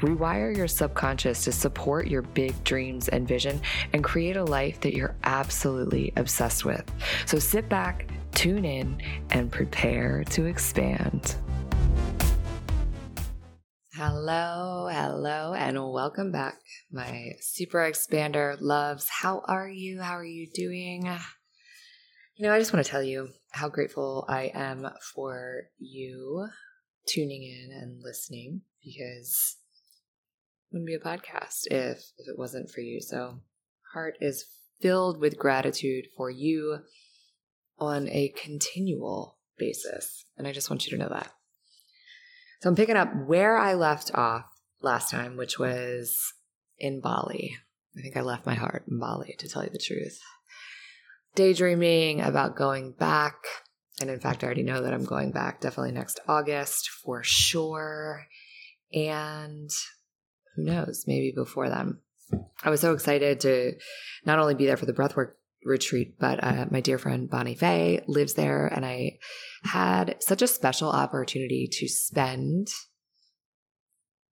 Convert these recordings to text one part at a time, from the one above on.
Rewire your subconscious to support your big dreams and vision and create a life that you're absolutely obsessed with. So sit back, tune in, and prepare to expand. Hello, hello, and welcome back, my super expander loves. How are you? How are you doing? You know, I just want to tell you how grateful I am for you tuning in and listening because wouldn't be a podcast if if it wasn't for you. So heart is filled with gratitude for you on a continual basis. And I just want you to know that. So I'm picking up where I left off last time, which was in Bali. I think I left my heart in Bali, to tell you the truth. Daydreaming about going back. And in fact, I already know that I'm going back definitely next August for sure. And who knows, maybe before them. I was so excited to not only be there for the breathwork retreat, but uh, my dear friend Bonnie Fay lives there, and I had such a special opportunity to spend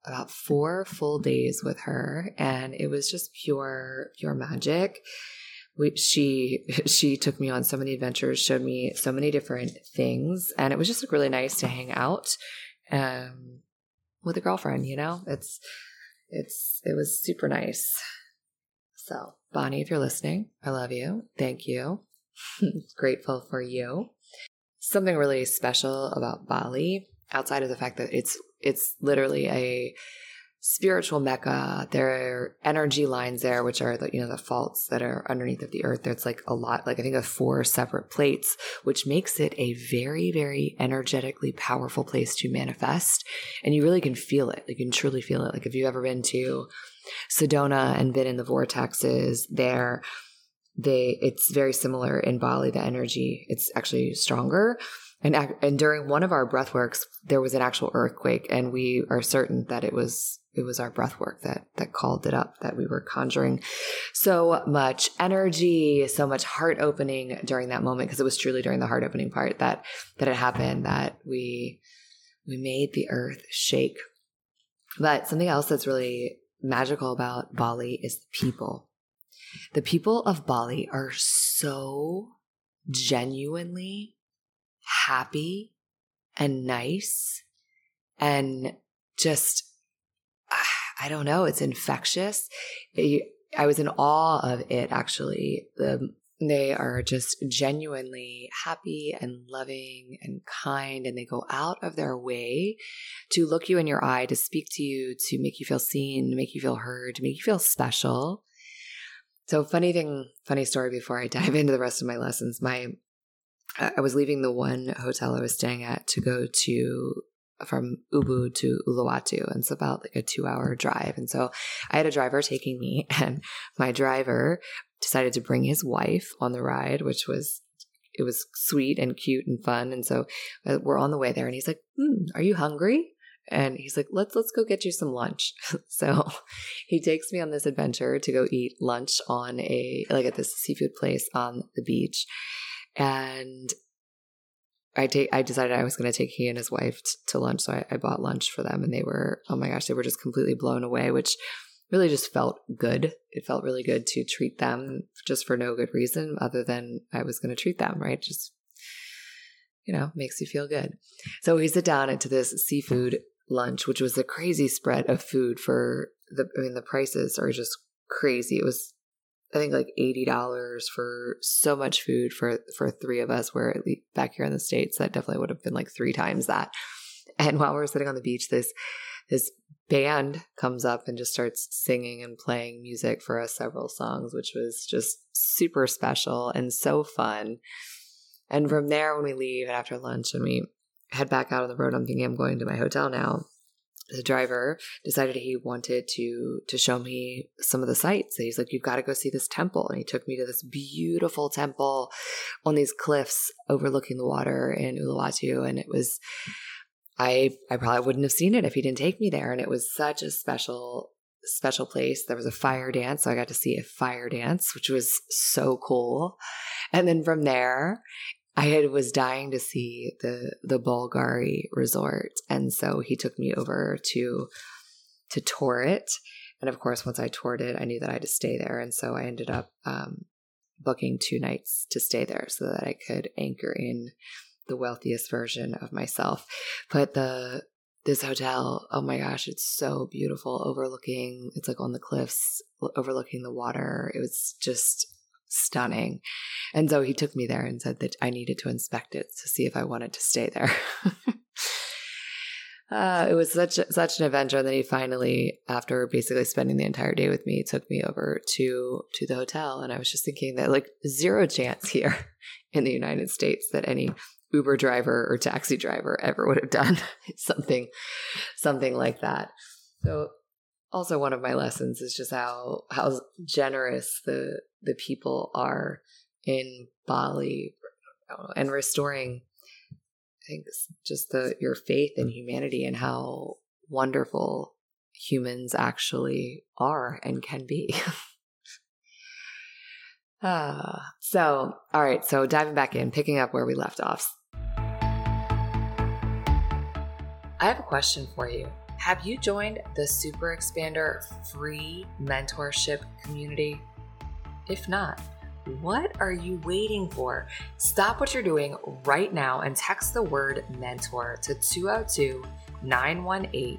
about four full days with her, and it was just pure, pure magic. We, she she took me on so many adventures, showed me so many different things, and it was just like, really nice to hang out um, with a girlfriend. You know, it's it's it was super nice. So, Bonnie, if you're listening, I love you. Thank you. Grateful for you. Something really special about Bali, outside of the fact that it's it's literally a spiritual mecca. There are energy lines there, which are the, you know, the faults that are underneath of the earth. There's like a lot, like I think of four separate plates, which makes it a very, very energetically powerful place to manifest. And you really can feel it. You can truly feel it. Like if you've ever been to Sedona and been in the vortexes there, they, it's very similar in Bali, the energy, it's actually stronger. And, and during one of our breath works, there was an actual earthquake, and we are certain that it was it was our breath work that that called it up that we were conjuring so much energy so much heart opening during that moment because it was truly during the heart opening part that that it happened that we we made the earth shake. But something else that's really magical about bali is the people. The people of bali are so genuinely happy and nice and just I don't know, it's infectious. I was in awe of it actually. The, they are just genuinely happy and loving and kind, and they go out of their way to look you in your eye, to speak to you, to make you feel seen, to make you feel heard, to make you feel special. So, funny thing, funny story before I dive into the rest of my lessons. My I was leaving the one hotel I was staying at to go to from Ubud to Uluwatu, and it's about like a two hour drive. And so I had a driver taking me, and my driver decided to bring his wife on the ride, which was it was sweet and cute and fun. And so uh, we're on the way there, and he's like, hmm, "Are you hungry?" And he's like, "Let's let's go get you some lunch." so he takes me on this adventure to go eat lunch on a like at this seafood place on the beach. And I take I decided I was going to take he and his wife t- to lunch, so I, I bought lunch for them, and they were oh my gosh, they were just completely blown away, which really just felt good. It felt really good to treat them just for no good reason other than I was going to treat them right. Just you know makes you feel good. So we sit down into this seafood lunch, which was a crazy spread of food for the. I mean, the prices are just crazy. It was I think like eighty dollars for so much food for for three of us. Where back here in the states, that definitely would have been like three times that. And while we're sitting on the beach, this this band comes up and just starts singing and playing music for us several songs, which was just super special and so fun. And from there, when we leave after lunch and we head back out on the road, I'm thinking I'm going to my hotel now. The driver decided he wanted to to show me some of the sights. He's like, "You've got to go see this temple," and he took me to this beautiful temple on these cliffs overlooking the water in Uluwatu, and it was I I probably wouldn't have seen it if he didn't take me there. And it was such a special special place. There was a fire dance, so I got to see a fire dance, which was so cool. And then from there, I had, was dying to see the the Bulgari resort, and so he took me over to to tour it. And of course, once I toured it, I knew that I had to stay there, and so I ended up um, booking two nights to stay there so that I could anchor in the wealthiest version of myself. But the this hotel, oh my gosh, it's so beautiful overlooking it's like on the cliffs overlooking the water. It was just stunning. And so he took me there and said that I needed to inspect it to see if I wanted to stay there. uh, it was such such an adventure. And then he finally, after basically spending the entire day with me, took me over to to the hotel. And I was just thinking that like zero chance here in the United States that any Uber driver or taxi driver ever would have done something something like that. So also one of my lessons is just how how generous the the people are in Bali and restoring I think just the your faith in humanity and how wonderful humans actually are and can be. ah, so, all right. So, diving back in, picking up where we left off. I have a question for you. Have you joined the Super Expander free mentorship community? If not, what are you waiting for? Stop what you're doing right now and text the word mentor to 202 918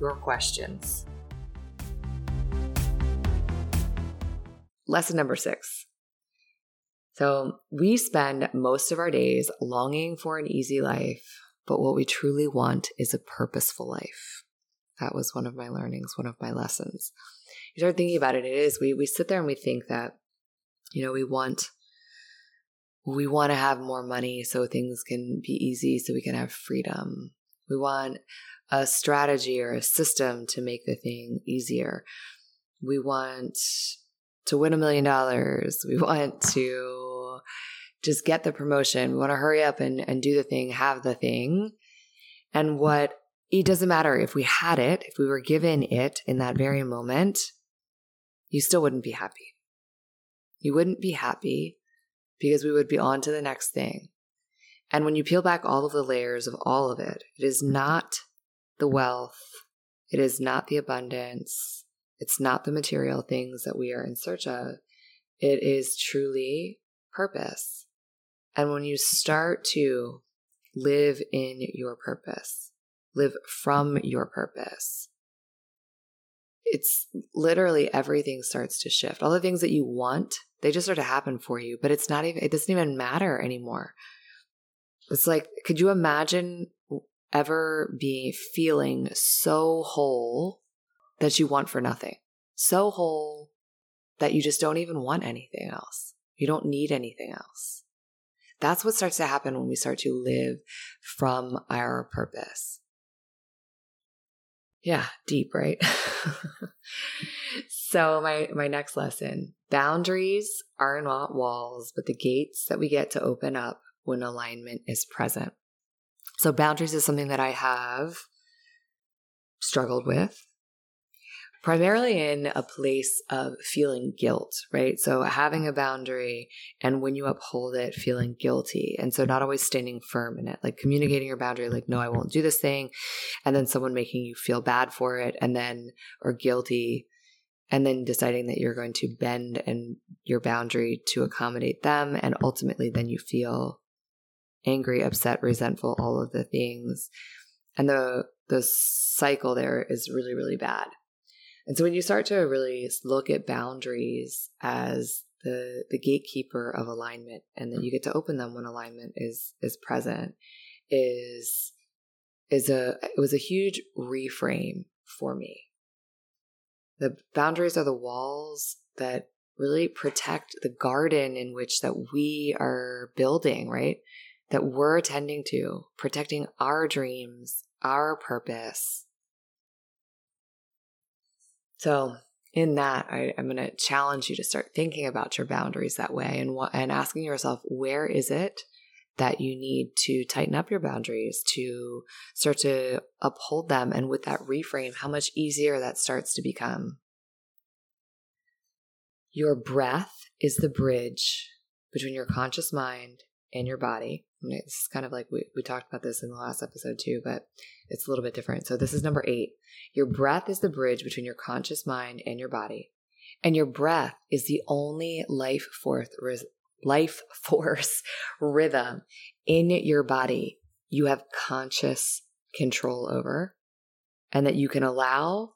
your questions. Lesson number six. So, we spend most of our days longing for an easy life, but what we truly want is a purposeful life. That was one of my learnings, one of my lessons. You start thinking about it, it is we we sit there and we think that, you know, we want we want to have more money so things can be easy, so we can have freedom. We want a strategy or a system to make the thing easier. We want to win a million dollars. We want to just get the promotion. We want to hurry up and, and do the thing, have the thing. And what it doesn't matter if we had it, if we were given it in that very moment, you still wouldn't be happy. You wouldn't be happy because we would be on to the next thing. And when you peel back all of the layers of all of it, it is mm-hmm. not the wealth, it is not the abundance, it's not the material things that we are in search of. It is truly purpose. And when you start to live in your purpose, live from your purpose, it's literally everything starts to shift. All the things that you want, they just start to happen for you, but it's not even, it doesn't even matter anymore. It's like, could you imagine ever be feeling so whole that you want for nothing? So whole that you just don't even want anything else. You don't need anything else. That's what starts to happen when we start to live from our purpose. Yeah, deep, right? so my my next lesson, boundaries are not walls, but the gates that we get to open up when alignment is present. So boundaries is something that I have struggled with primarily in a place of feeling guilt, right? So having a boundary and when you uphold it, feeling guilty. And so not always standing firm in it, like communicating your boundary, like, no, I won't do this thing. And then someone making you feel bad for it and then, or guilty. And then deciding that you're going to bend and your boundary to accommodate them. And ultimately, then you feel angry, upset, resentful, all of the things. And the, the cycle there is really, really bad. And so when you start to really look at boundaries as the the gatekeeper of alignment and then you get to open them when alignment is is present is is a it was a huge reframe for me. The boundaries are the walls that really protect the garden in which that we are building, right? That we're attending to, protecting our dreams, our purpose, so, in that, I, am going to challenge you to start thinking about your boundaries that way and, and asking yourself, where is it that you need to tighten up your boundaries to start to uphold them? And with that reframe, how much easier that starts to become. Your breath is the bridge between your conscious mind and your body. It's kind of like we, we talked about this in the last episode too, but it's a little bit different. So this is number eight. Your breath is the bridge between your conscious mind and your body. And your breath is the only life force, life force rhythm in your body you have conscious control over and that you can allow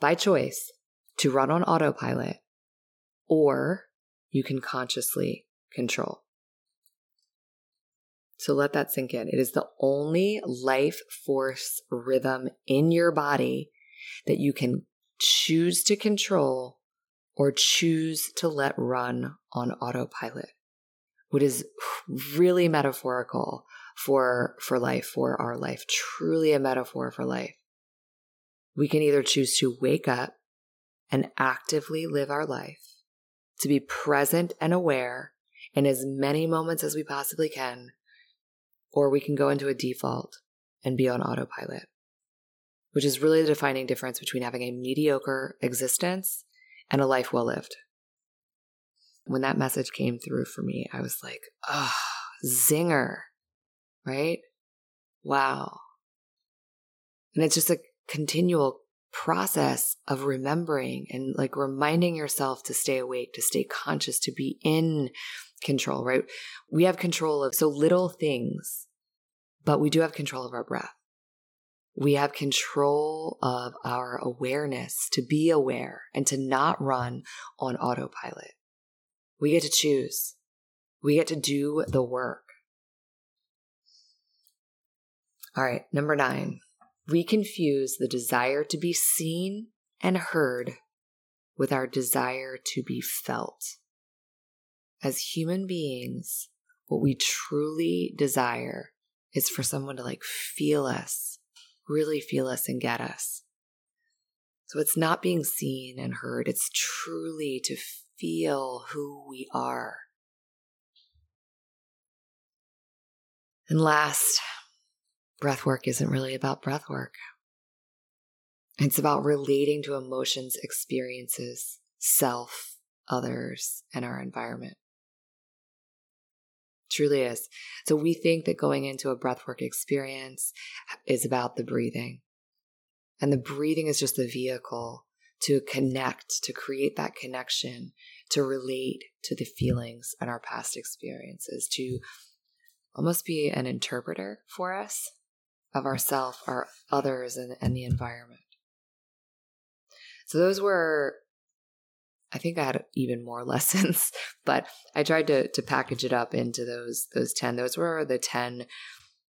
by choice to run on autopilot or you can consciously control. So let that sink in. It is the only life force rhythm in your body that you can choose to control or choose to let run on autopilot. What is really metaphorical for, for life, for our life, truly a metaphor for life. We can either choose to wake up and actively live our life, to be present and aware in as many moments as we possibly can or we can go into a default and be on autopilot, which is really the defining difference between having a mediocre existence and a life well lived. When that message came through for me, I was like, oh, zinger, right? Wow. And it's just a continual process of remembering and like reminding yourself to stay awake, to stay conscious, to be in control, right? We have control of so little things, but we do have control of our breath. We have control of our awareness to be aware and to not run on autopilot. We get to choose. We get to do the work. All right, number nine, we confuse the desire to be seen and heard with our desire to be felt as human beings, what we truly desire is for someone to like feel us, really feel us and get us. So it's not being seen and heard, it's truly to feel who we are. And last, breath work isn't really about breath work. It's about relating to emotions, experiences, self, others, and our environment. Truly is. So we think that going into a breathwork experience is about the breathing. And the breathing is just the vehicle to connect, to create that connection, to relate to the feelings and our past experiences, to almost be an interpreter for us of ourself, our others, and, and the environment. So those were I think I had even more lessons, but I tried to to package it up into those those 10. Those were the 10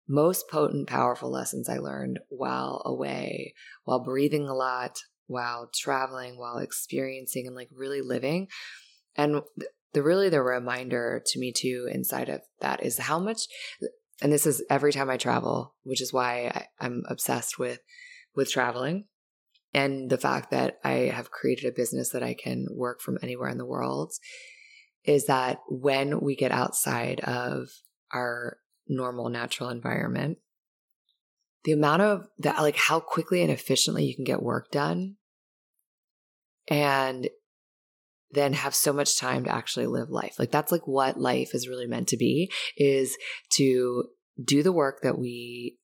most potent powerful lessons I learned while away, while breathing a lot, while traveling, while experiencing and like really living. And the really the reminder to me too inside of that is how much and this is every time I travel, which is why I, I'm obsessed with with traveling and the fact that I have created a business that I can work from anywhere in the world is that when we get outside of our normal natural environment, the amount of that, like how quickly and efficiently you can get work done and then have so much time to actually live life. Like that's like what life is really meant to be is to do the work that we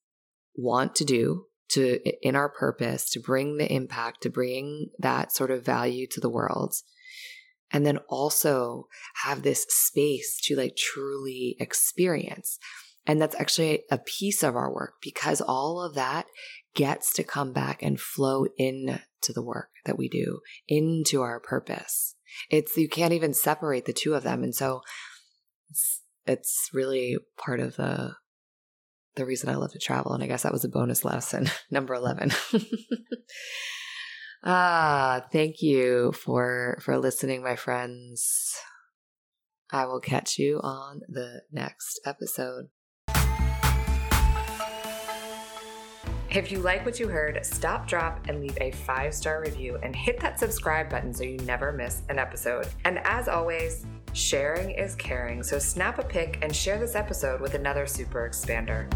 want to do to in our purpose to bring the impact to bring that sort of value to the world. And then also have this space to like truly experience. And that's actually a piece of our work because all of that gets to come back and flow into the work that we do into our purpose. It's you can't even separate the two of them. And so it's, it's really part of the the reason I love to travel. And I guess that was a bonus lesson, number 11. ah, thank you for, for listening, my friends. I will catch you on the next episode. If you like what you heard, stop, drop, and leave a five star review and hit that subscribe button so you never miss an episode. And as always, Sharing is caring, so snap a pic and share this episode with another super expander.